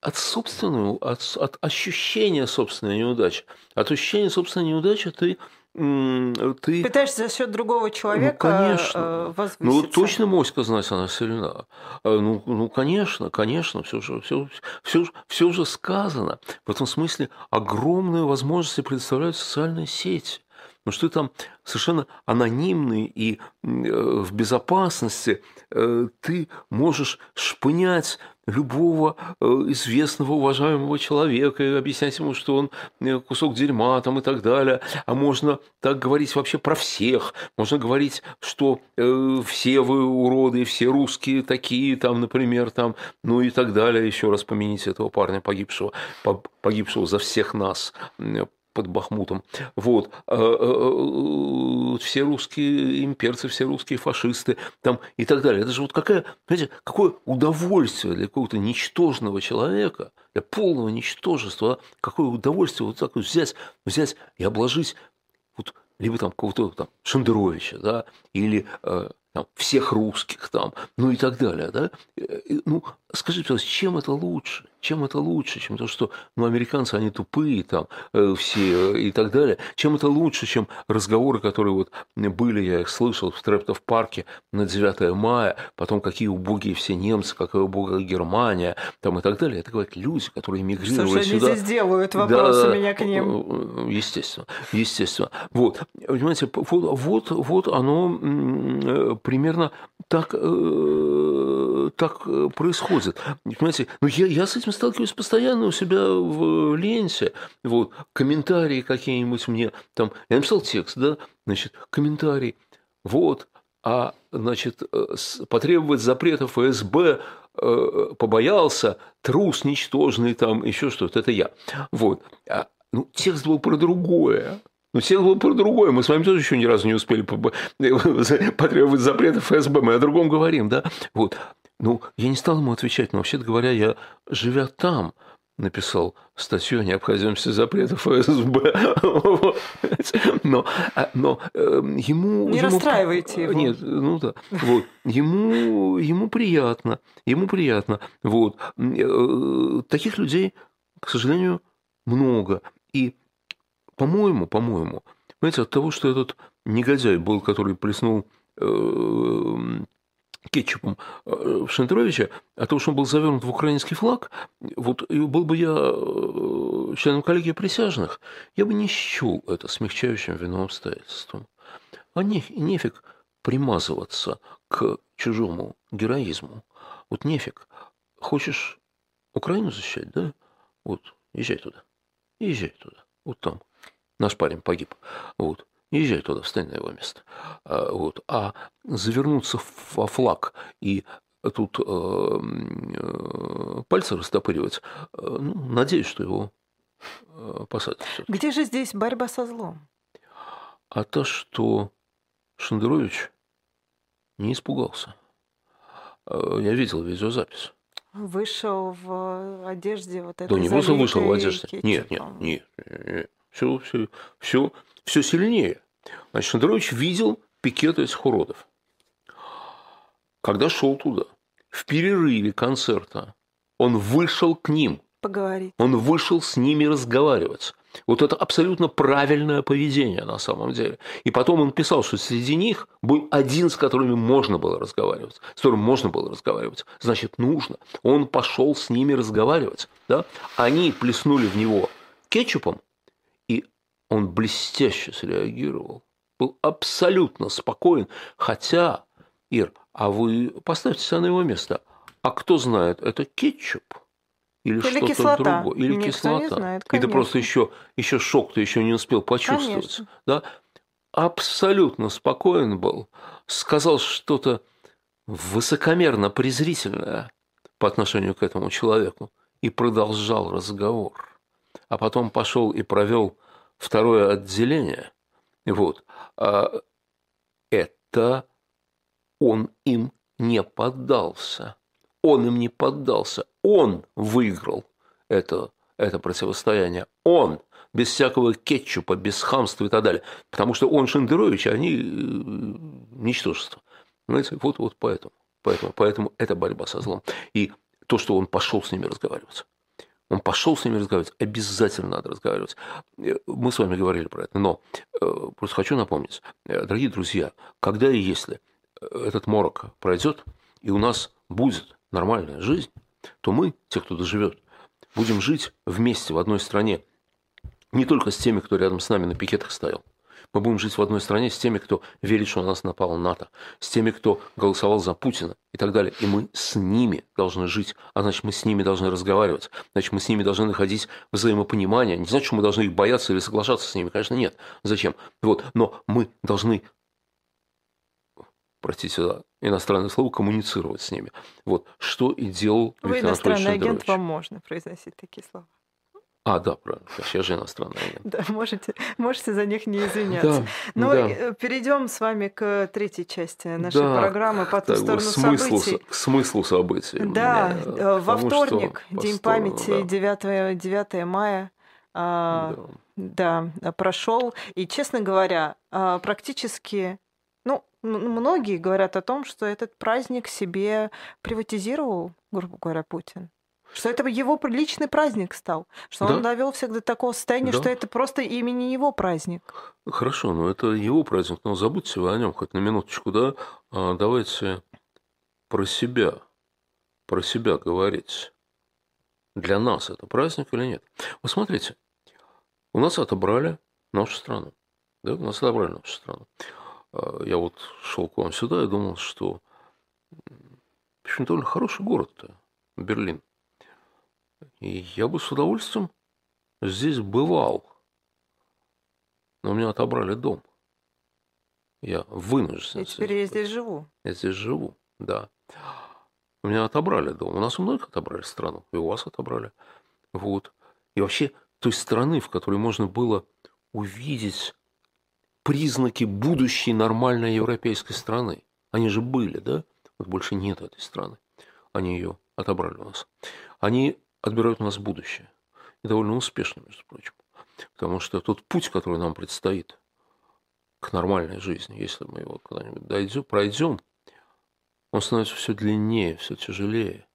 от собственного, от, от ощущения собственной неудачи. От ощущения собственной неудачи ты ты... Пытаешься за счет другого человека ну, конечно. Э, возвыситься. Ну, точно моська, знать, она сильна. Э, ну, ну, конечно, конечно, все же, все, все, все же сказано. В этом смысле огромные возможности представляют социальные сети. Ну что там совершенно анонимный и э, в безопасности э, ты можешь шпынять любого э, известного, уважаемого человека и объяснять ему, что он кусок дерьма там и так далее. А можно так говорить вообще про всех. Можно говорить, что все вы уроды, все русские такие, там, например, там, ну и так далее. Еще раз помяните этого парня погибшего, погибшего за всех нас под Бахмутом. Вот. А, а, а, все русские имперцы, все русские фашисты там, и так далее. Это же вот какая, понимаете, какое удовольствие для какого-то ничтожного человека, для полного ничтожества, какое удовольствие вот так вот взять, взять и обложить вот либо там кого-то там Шендеровича, да, или э, там, всех русских там, ну и так далее, да, ну, скажите, пожалуйста, чем это лучше? Чем это лучше, чем то, что ну, американцы, они тупые там э, все э, и так далее? Чем это лучше, чем разговоры, которые вот были, я их слышал в Трептов парке на 9 мая, потом какие убогие все немцы, какая убогая Германия там и так далее. Это говорят люди, которые мигрировали Что же сюда. они здесь делают? Вопросы Да, меня к ним. э, Естественно, естественно. Вот, понимаете, вот, вот, вот оно э, примерно так, э, так э, происходит. Понимаете, ну я, я с этим сталкиваюсь постоянно у себя в ленте. Вот, комментарии какие-нибудь мне там. Я написал текст, да, значит, комментарий. Вот, а, значит, э, потребовать запрета ФСБ э, побоялся, трус ничтожный там, еще что-то, это я. Вот. А, ну, текст был про другое. Ну, текст был про другое. Мы с вами тоже еще ни разу не успели потребовать запрета ФСБ. Мы о другом говорим, да? Вот. Ну, я не стал ему отвечать, но, вообще-то говоря, я, живя там, написал статью о необходимости запрета ФСБ. Но, а, но э, ему... Не ему- расстраивайте его. Нет, ну да. Вот. Ему, ему приятно. Ему приятно. Вот. Э, Таких людей, к сожалению, много. И, по-моему, по-моему, знаете, от того, что этот негодяй был, который плеснул э, кетчупом э, Шендеровича, от того, что он был завернут в украинский флаг, вот и был бы я э, членом коллегии присяжных, я бы не счел это смягчающим виновным обстоятельством. А не, нефиг примазываться к чужому героизму. Вот нефиг. Хочешь Украину защищать, да? Вот, езжай туда. Езжай туда. Вот там. Наш парень погиб. Вот. Езжай туда, встань на его место. А, вот. а завернуться во флаг и тут э, э, пальцы растопыривать, э, ну, надеюсь, что его посадят. Где же здесь борьба со злом? А то, что Шендерович не испугался. Я видел видеозапись. Вышел в одежде вот этой Да не просто вышел в одежде. Нет, нет, кетчупом. нет. Все, все, все, все сильнее. Значит, Шендерович видел пикет этих уродов. Когда шел туда, в перерыве концерта, он вышел к ним, Поговорить. он вышел с ними разговаривать. Вот это абсолютно правильное поведение на самом деле. И потом он писал, что среди них был один, с которыми можно было разговаривать, с которым можно было разговаривать. Значит, нужно. Он пошел с ними разговаривать. Да? Они плеснули в него кетчупом, он блестяще среагировал. Был абсолютно спокоен. Хотя, Ир, а вы поставьте себя на его место. А кто знает, это кетчуп? Или, Или что-то другое? Или Никто кислота? знает, и ты просто еще, еще шок ты еще не успел почувствовать. Конечно. Да? Абсолютно спокоен был. Сказал что-то высокомерно презрительное по отношению к этому человеку и продолжал разговор. А потом пошел и провел второе отделение. Вот. А это он им не поддался. Он им не поддался. Он выиграл это, это противостояние. Он, без всякого кетчупа, без хамства и так далее. Потому что он Шендерович, а они э, ничтожество. Понимаете? Вот, вот поэтому. Поэтому, поэтому это борьба со злом. И то, что он пошел с ними разговаривать. Он пошел с ними разговаривать. Обязательно надо разговаривать. Э, Мы с вами говорили про это. Но э, просто хочу напомнить, э, дорогие друзья, когда и если этот морок пройдет, и у нас будет нормальная жизнь, то мы, те, кто доживет, будем жить вместе в одной стране. Не только с теми, кто рядом с нами на пикетах стоял. Мы будем жить в одной стране с теми, кто верит, что на нас напало НАТО, с теми, кто голосовал за Путина и так далее. И мы с ними должны жить, а значит, мы с ними должны разговаривать, значит, мы с ними должны находить взаимопонимание. Не значит, что мы должны их бояться или соглашаться с ними, конечно, нет. Зачем? Вот. Но мы должны простите за иностранное слово, коммуницировать с ними. Вот. Что и делал Вы Виктор Анатольевич иностранный агент, Шендерович. вам можно произносить такие слова. А, да, правильно. Я же иностранный агент. Да, можете, можете за них не извиняться. Да, Ну, да. э, перейдем с вами к третьей части нашей Да, программы по ту сторону смыслу, событий. к смыслу событий. Да, Э, э, во что вторник, День сторону, памяти, да, 9, 9 мая, а, да. да, прошел. И, честно говоря, а, практически, ну, многие говорят о том, что этот праздник себе приватизировал, грубо говоря, Путин. Что это его личный праздник стал. Что да. он довел всех до такого состояния, да. что это просто имени его праздник. Хорошо, но это его праздник, но забудьте вы о нем хоть на минуточку, да? А давайте про себя, про себя говорить. Для нас это праздник или нет? Вы смотрите, у нас отобрали нашу страну. Да, у нас отобрали нашу страну. А, я вот шел к вам сюда и думал, что в общем, довольно хороший город-то, Берлин. Я бы с удовольствием здесь бывал. Но у меня отобрали дом. Я вынужден. И теперь я здесь живу. Я здесь живу, да. У меня отобрали дом. У нас у многих отобрали страну. И у вас отобрали. Вот. И вообще той страны, в которой можно было увидеть признаки будущей нормальной европейской страны. Они же были, да? Вот больше нет этой страны. Они ее отобрали у нас. Они отбирают у нас будущее. И довольно успешно, между прочим. Потому что тот путь, который нам предстоит к нормальной жизни, если мы его когда-нибудь дойдем, пройдем, он становится все длиннее, все тяжелее.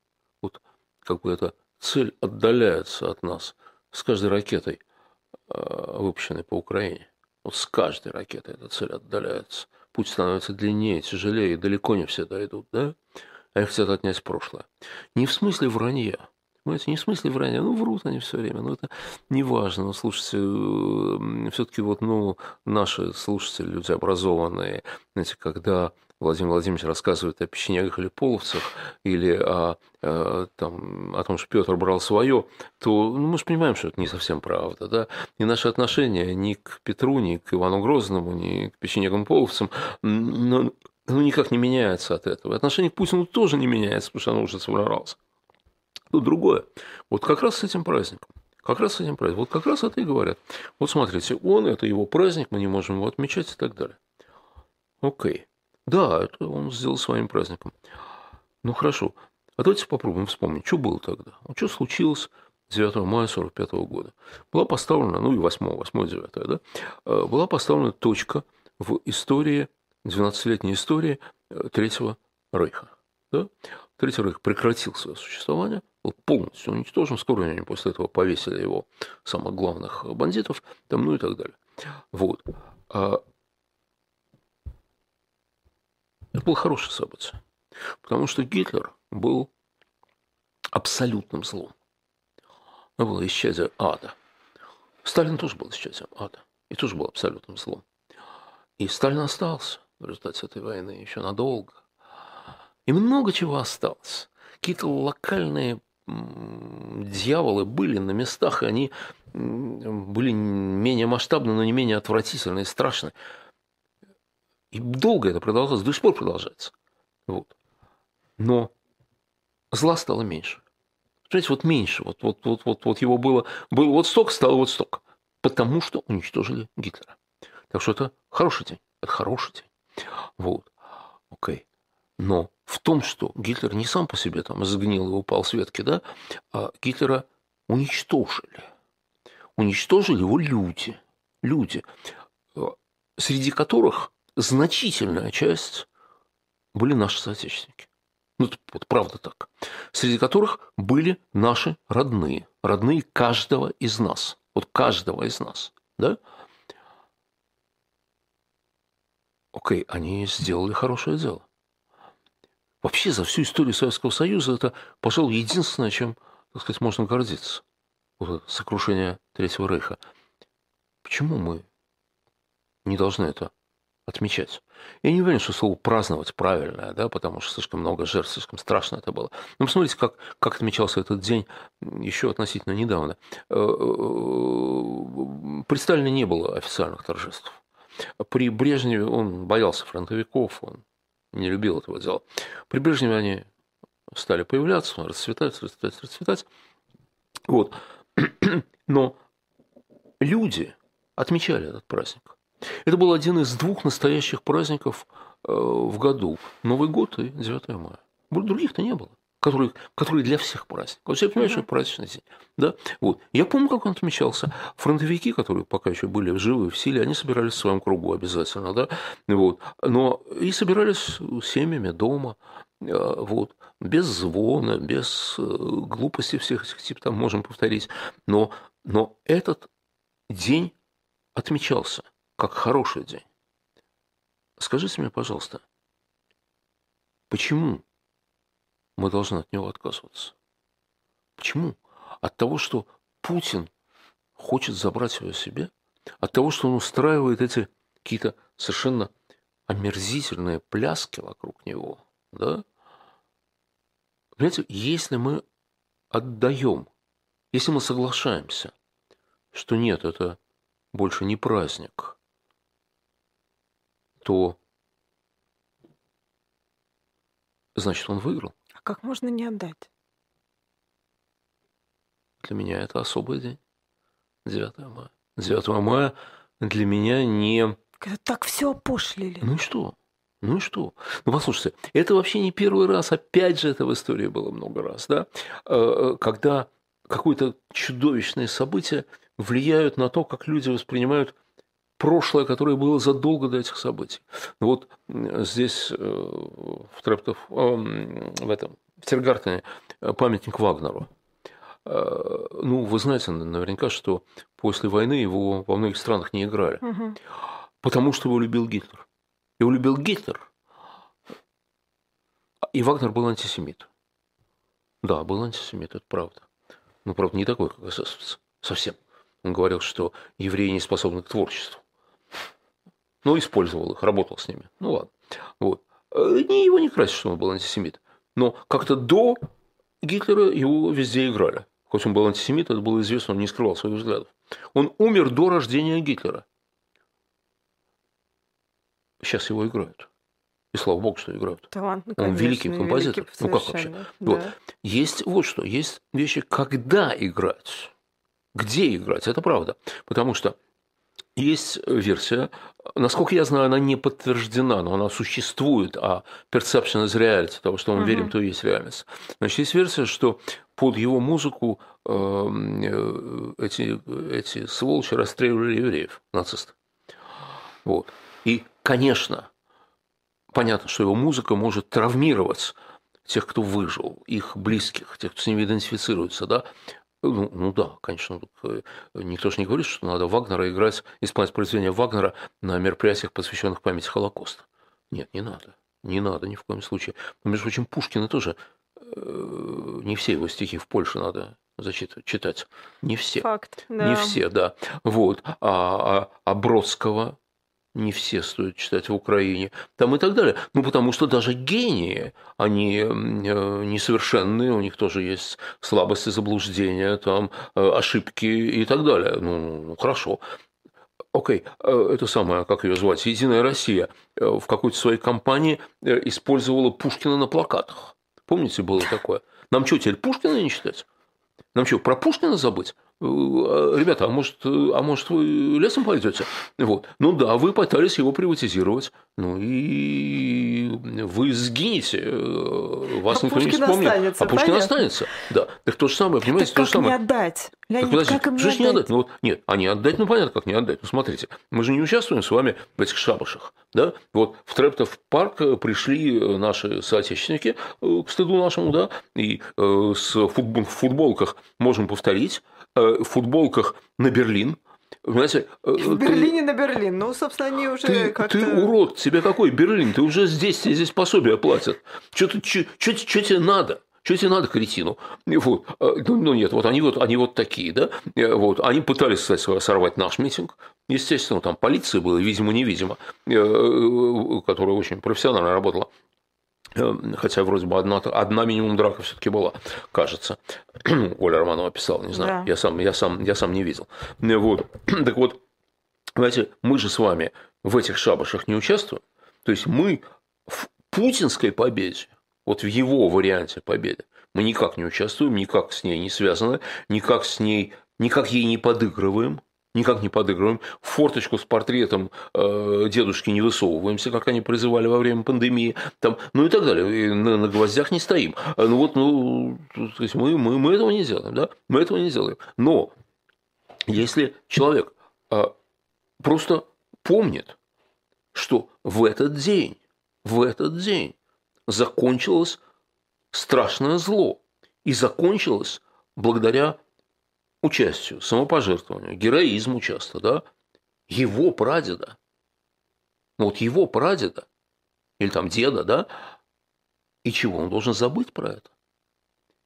Вот как бы эта цель отдаляется от нас с каждой ракетой, э, выпущенной по Украине. Вот с каждой ракетой эта цель отдаляется. Путь становится длиннее, тяжелее, и далеко не все дойдут, да? А их хотят отнять прошлое. Не в смысле вранья, Понимаете, не в смысле вранья, ну, врут они все время, но это не важно. Ну, слушайте, все-таки вот, ну, наши слушатели, люди образованные, знаете, когда Владимир Владимирович рассказывает о печенегах или половцах, или о, о, там, о том, что Петр брал свое, то ну, мы же понимаем, что это не совсем правда. Да? И наши отношения ни к Петру, ни к Ивану Грозному, ни к печенегам половцам ну, ну, никак не меняются от этого. Отношение к Путину тоже не меняется, потому что оно уже собрался. Тут другое. Вот как раз с этим праздником. Как раз с этим праздником. Вот как раз это и говорят. Вот смотрите, он, это его праздник, мы не можем его отмечать и так далее. Окей. Да, это он сделал своим праздником. Ну хорошо. А давайте попробуем вспомнить, что было тогда. Что случилось 9 мая 1945 года. Была поставлена, ну и 8, 8, 9, да, э, была поставлена точка в истории, 12-летней истории э, Третьего Рейха. Да? Третий Рейх прекратил свое существование, был полностью уничтожен. Скоро они после этого повесили его самых главных бандитов, там, ну и так далее. Вот. А это было хорошее событие. Потому что Гитлер был абсолютным злом. Это было исчадие ада. Сталин тоже был исчадием ада. И тоже был абсолютным злом. И Сталин остался в результате этой войны еще надолго. И много чего осталось. Какие-то локальные дьяволы были на местах, и они были менее масштабны, но не менее отвратительны и страшны. И долго это продолжалось, до сих пор продолжается. Вот. Но зла стало меньше. Понимаете, вот меньше. Вот, вот, вот, вот, вот его было, было вот столько, стало вот столько. Потому что уничтожили Гитлера. Так что это хороший день. Это хороший день. Вот. Окей. Но в том, что Гитлер не сам по себе там сгнил и упал с ветки, да, а Гитлера уничтожили. Уничтожили его люди. Люди, э, среди которых значительная часть были наши соотечественники. Ну, вот правда так. Среди которых были наши родные. Родные каждого из нас. Вот каждого из нас. Да? Окей, они сделали хорошее дело. Вообще за всю историю Советского Союза это, пожалуй, единственное, чем, так сказать, можно гордиться. Вот сокрушение Третьего Рейха. Почему мы не должны это отмечать. Я не уверен, что слово «праздновать» правильное, да, потому что слишком много жертв, слишком страшно это было. Но посмотрите, как, как отмечался этот день еще относительно недавно. Э, э, при Сталине не было официальных торжеств. При Брежневе он боялся фронтовиков, он не любил этого дела. При Брежневе они стали появляться, расцветать, расцветать, расцветать. Вот. Но люди отмечали этот праздник. Это был один из двух настоящих праздников э, в году. Новый год и 9 мая. Других-то не было. Который, который для всех праздник. Вот все понимают, что праздничный день. Да? Вот. Я помню, как он отмечался. Фронтовики, которые пока еще были живы в силе, они собирались в своем кругу обязательно. Да? Вот. Но и собирались семьями дома. Э, вот. Без звона, без э, глупости всех этих типов, там можем повторить. Но, но этот день отмечался как хороший день. Скажите мне, пожалуйста, почему мы должны от него отказываться? Почему? От того, что Путин хочет забрать его себе? От того, что он устраивает эти какие-то совершенно омерзительные пляски вокруг него, да? Понимаете, если мы отдаем, если мы соглашаемся, что нет, это больше не праздник, то значит он выиграл. А как можно не отдать? Для меня это особый день. 9 мая. 9 мая для меня не... Так все опошлили. Ну и что? Ну и что? Ну, послушайте, это вообще не первый раз, опять же, это в истории было много раз, да, э, э, когда какое-то чудовищное событие влияют на то, как люди воспринимают прошлое, которое было задолго до этих событий. Вот здесь э, в Трептов, в этом, в Тергартене памятник Вагнеру. Ну, вы знаете наверняка, что после войны его во многих странах не играли, угу. потому что его любил Гитлер. Его любил Гитлер. И Вагнер был антисемит. Да, был антисемит, это правда. Но, правда, не такой, как эсэсовец. Совсем. Он говорил, что евреи не способны к творчеству. Но использовал их, работал с ними. Ну ладно. Вот. Не его не красит, что он был антисемит. Но как-то до Гитлера его везде играли. Хоть он был антисемит, это было известно, он не скрывал своих взглядов. Он умер до рождения Гитлера. Сейчас его играют. И слава богу, что играют. Талант, ну, Он великий композитор. Великий ну как вообще? Да. Вот. Есть вот что, есть вещи, когда играть, где играть, это правда. Потому что есть версия, насколько я знаю, она не подтверждена, но она существует, а perception is reality, того, что мы uh-huh. верим, то и есть реальность. Значит, есть версия, что под его музыку эм, э, эти, эти сволочи расстреливали евреев, нацисты. Вот. И Конечно, понятно, что его музыка может травмировать тех, кто выжил, их близких, тех, кто с ними идентифицируется, да, ну, ну да, конечно, э, никто же не говорит, что надо Вагнера играть, исполнять произведения Вагнера на мероприятиях, посвященных памяти Холокоста. Нет, не надо. Не надо ни в коем случае. Но, между прочим, Пушкина тоже э, не все его стихи в Польше надо зачитывать, читать. Не все. Факт, да. Не все, да. Вот. А, а, а Бродского не все стоит читать в Украине, там и так далее. Ну, потому что даже гении, они э, несовершенные, у них тоже есть слабости, заблуждения, там, э, ошибки и так далее. Ну, ну хорошо. Окей, okay. Э, это самое, как ее звать, Единая Россия в какой-то своей компании использовала Пушкина на плакатах. Помните, было такое? Нам что, теперь Пушкина не читать? Нам что, про Пушкина забыть? Э, ребята, а может, э, а может вы лесом пойдете? Вот. Ну да, вы пытались его приватизировать. Ну и вы сгинете, э, вас а никто Пушкин не вспомнит. Останется, а Пушкин понятно. останется. Да. Так то же самое, понимаете, так то же самое. не отдать? Леонид, так, как им не отдать? не отдать? Ну, вот, нет, а не отдать, ну понятно, как не отдать. Ну смотрите, мы же не участвуем с вами в этих шабашах. Да? Вот в Трептов парк пришли наши соотечественники, к стыду нашему, да, и э, с футбол, в футболках можем повторить, в футболках на Берлин. Понимаете, в ты, Берлине на Берлин. Ну, собственно, они уже ты, как-то... Ты урод, тебе какой Берлин? Ты уже здесь, тебе здесь пособие платят. Что тебе надо? Что тебе надо, кретину? Вот. Ну, ну нет, вот они вот, они вот такие, да? Вот. Они пытались, кстати, сорвать наш митинг. Естественно, там полиция была, видимо-невидимо, которая очень профессионально работала. Эм, хотя вроде бы одна, одна минимум драка все-таки была, кажется. Оля Романова писала, не знаю, да. я, сам, я, сам, я сам не видел. Вот. Так вот, знаете, мы же с вами в этих шабашах не участвуем. То есть мы в путинской победе, вот в его варианте победы, мы никак не участвуем, никак с ней не связаны, никак с ней, никак ей не подыгрываем. Никак не подыгрываем, в форточку с портретом э, дедушки не высовываемся, как они призывали во время пандемии, там, ну и так далее, и на, на гвоздях не стоим. А, ну вот, ну, то есть мы, мы, мы этого не делаем, да, мы этого не делаем. Но если человек э, просто помнит, что в этот день, в этот день закончилось страшное зло, и закончилось благодаря участию, самопожертвованию, героизму часто, да, его прадеда, ну вот его прадеда, или там деда, да, и чего он должен забыть про это?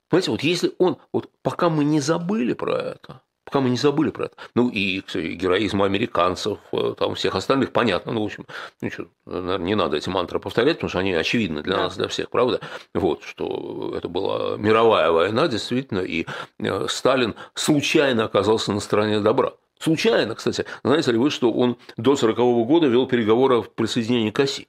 Понимаете, вот если он, вот пока мы не забыли про это, пока мы не забыли про это. Ну и кстати, героизм американцев, э, там всех остальных, понятно. Ну, в общем, ну, что, наверное, не надо эти мантры повторять, потому что они очевидны для да. нас, для всех, правда? Вот, что это была мировая война, действительно, и э, Сталин случайно оказался на стороне добра. Случайно, кстати. Знаете ли вы, что он до 40 года вел переговоры о присоединении к оси?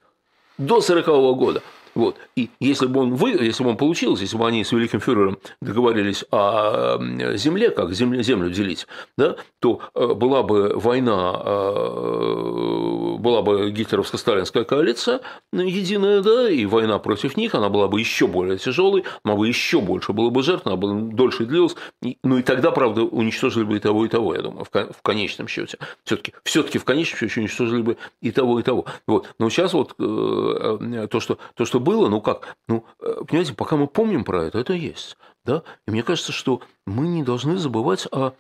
До 40 года. Вот. И если бы он вы, если бы он получилось, если бы они с великим фюрером договорились о земле, как землю, землю делить, да, то э, была бы война, э, была бы гитлеровско-сталинская коалиция единая, да, и война против них, она была бы еще более тяжелой, она бы еще больше было бы жертв, она бы дольше длилась, ну и тогда, правда, уничтожили бы и того, и того, я думаю, в конечном счете. Все-таки все-таки в конечном счете уничтожили бы и того, и того. Вот. Но сейчас вот э, то, что, то, что было, ну как, ну, э, понимаете, пока мы помним про это, это есть. Да? И мне кажется, что мы не должны забывать о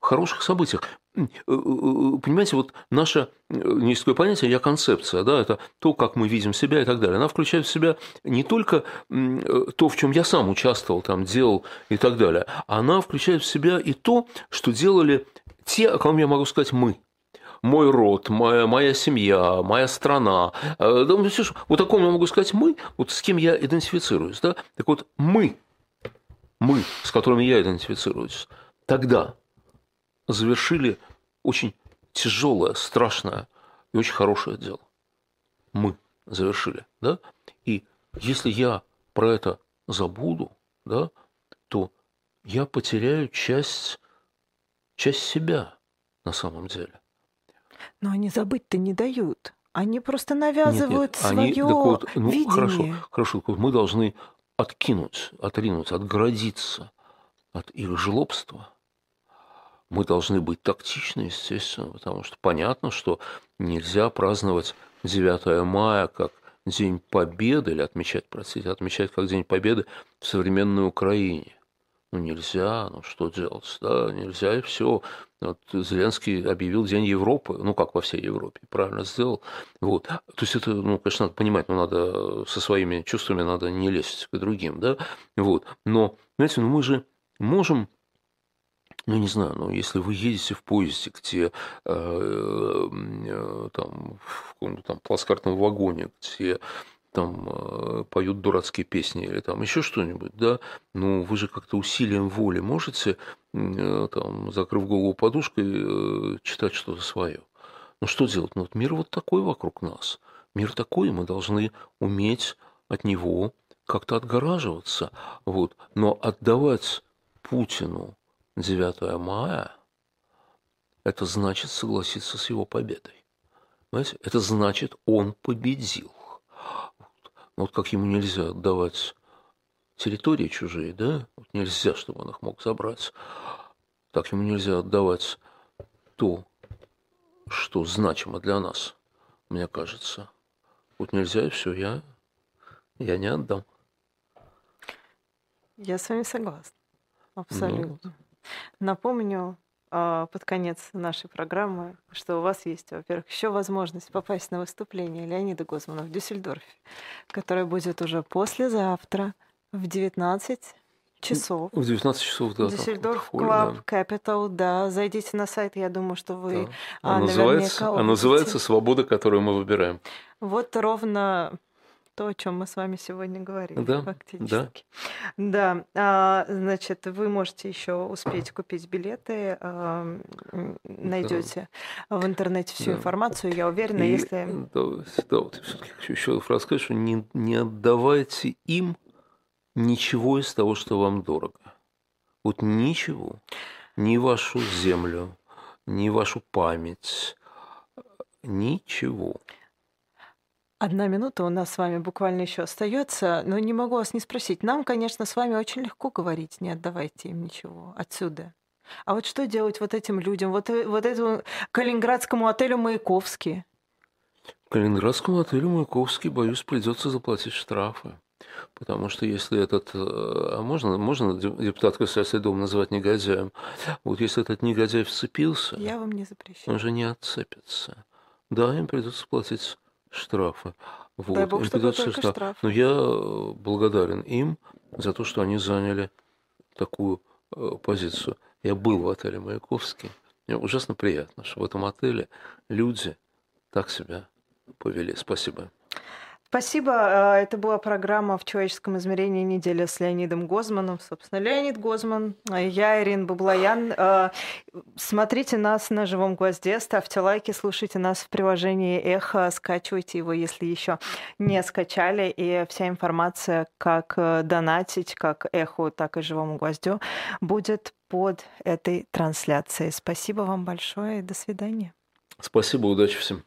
хороших событиях. Э, э, понимаете, вот наше есть такое понятие, я концепция, да, это то, как мы видим себя и так далее. Она включает в себя не только то, в чем я сам участвовал, там, делал и так далее, она включает в себя и то, что делали те, о ком я могу сказать мы мой род, моя, моя семья, моя страна. Э, да, ну, вот таком я могу сказать мы, вот с кем я идентифицируюсь. Да? Так вот, мы, мы, с которыми я идентифицируюсь, тогда завершили очень тяжелое, страшное и очень хорошее дело. Мы завершили. Да? И если я про это забуду, да, то я потеряю часть, часть себя на самом деле. Но они забыть-то не дают. Они просто навязывают нет, нет. свое они, вот, ну, видение. Хорошо, хорошо. Мы должны откинуть, отринуть, отгородиться от их жлобства. Мы должны быть тактичны, естественно, потому что понятно, что нельзя праздновать 9 мая как День Победы, или отмечать, простите, отмечать как День Победы в современной Украине. Ну, нельзя, ну что делать, да, нельзя и все. Вот Зеленский объявил День Европы, ну, как во всей Европе, правильно сделал. Вот. То есть это, ну, конечно, надо понимать, но надо со своими чувствами надо не лезть к другим, да, вот. Но, знаете, ну, мы же можем ну, не знаю, ну, если вы едете в поезде, где э, э, там, в каком-то там плацкартном вагоне, где там э, поют дурацкие песни или там еще что-нибудь, да, ну вы же как-то усилием воли можете, э, там, закрыв голову подушкой, э, читать что-то свое. Ну что делать? Ну вот мир вот такой вокруг нас. Мир такой, мы должны уметь от него как-то отгораживаться. Вот. Но отдавать Путину 9 мая, это значит согласиться с его победой. Понимаете? Это значит, он победил. Ну, вот как ему нельзя отдавать территории чужие, да? Вот нельзя, чтобы он их мог забрать. Так ему нельзя отдавать то, что значимо для нас, мне кажется. Вот нельзя, и все, я, я не отдам. Я с вами согласна. Абсолютно. Ну. Напомню, под конец нашей программы, что у вас есть, во-первых, еще возможность попасть на выступление Леонида Гозмана в Дюссельдорфе, которое будет уже послезавтра в 19 часов. В 19 часов, да. Дюссельдорф да. Capital, да. Зайдите на сайт, я думаю, что вы да. а, называется, наверняка... А называется «Свобода, которую мы выбираем». Вот ровно то, о чем мы с вами сегодня говорили, да, фактически. Да. да. А, значит, вы можете еще успеть купить билеты, а, найдете да. в интернете всю да. информацию, я уверена, И, если. Да, да вот все-таки хочу еще раз сказать, что не, не отдавайте им ничего из того, что вам дорого. Вот ничего. Ни вашу землю, ни вашу память, ничего. Одна минута у нас с вами буквально еще остается, но не могу вас не спросить. Нам, конечно, с вами очень легко говорить, не отдавайте им ничего отсюда. А вот что делать вот этим людям, вот, э, вот этому калининградскому отелю «Маяковский»? Калининградскому отелю «Маяковский», боюсь, придется заплатить штрафы. Потому что если этот, э, а можно, можно депутат Государственного дома называть негодяем, вот если этот негодяй вцепился, Я вам не запрещаю. он же не отцепится. Да, им придется платить штрафы. Вот. Дай бог, чтобы только штраф. штраф. Но я э, благодарен им за то, что они заняли такую э, позицию. Я был в отеле «Маяковский». Мне ужасно приятно, что в этом отеле люди так себя повели. Спасибо. Спасибо. А, Это была программа «В человеческом измерении. Неделя с Леонидом Гозманом». Собственно, Леонид Гозман, а я, Ирина Баблоян. А, Смотрите нас на «Живом гвозде», ставьте лайки, слушайте нас в приложении «Эхо», скачивайте его, если еще не скачали. И вся информация, как э, донатить, как «Эхо», так и «Живому гвоздю» будет под этой трансляцией. Спасибо вам большое и до свидания. Спасибо, удачи всем.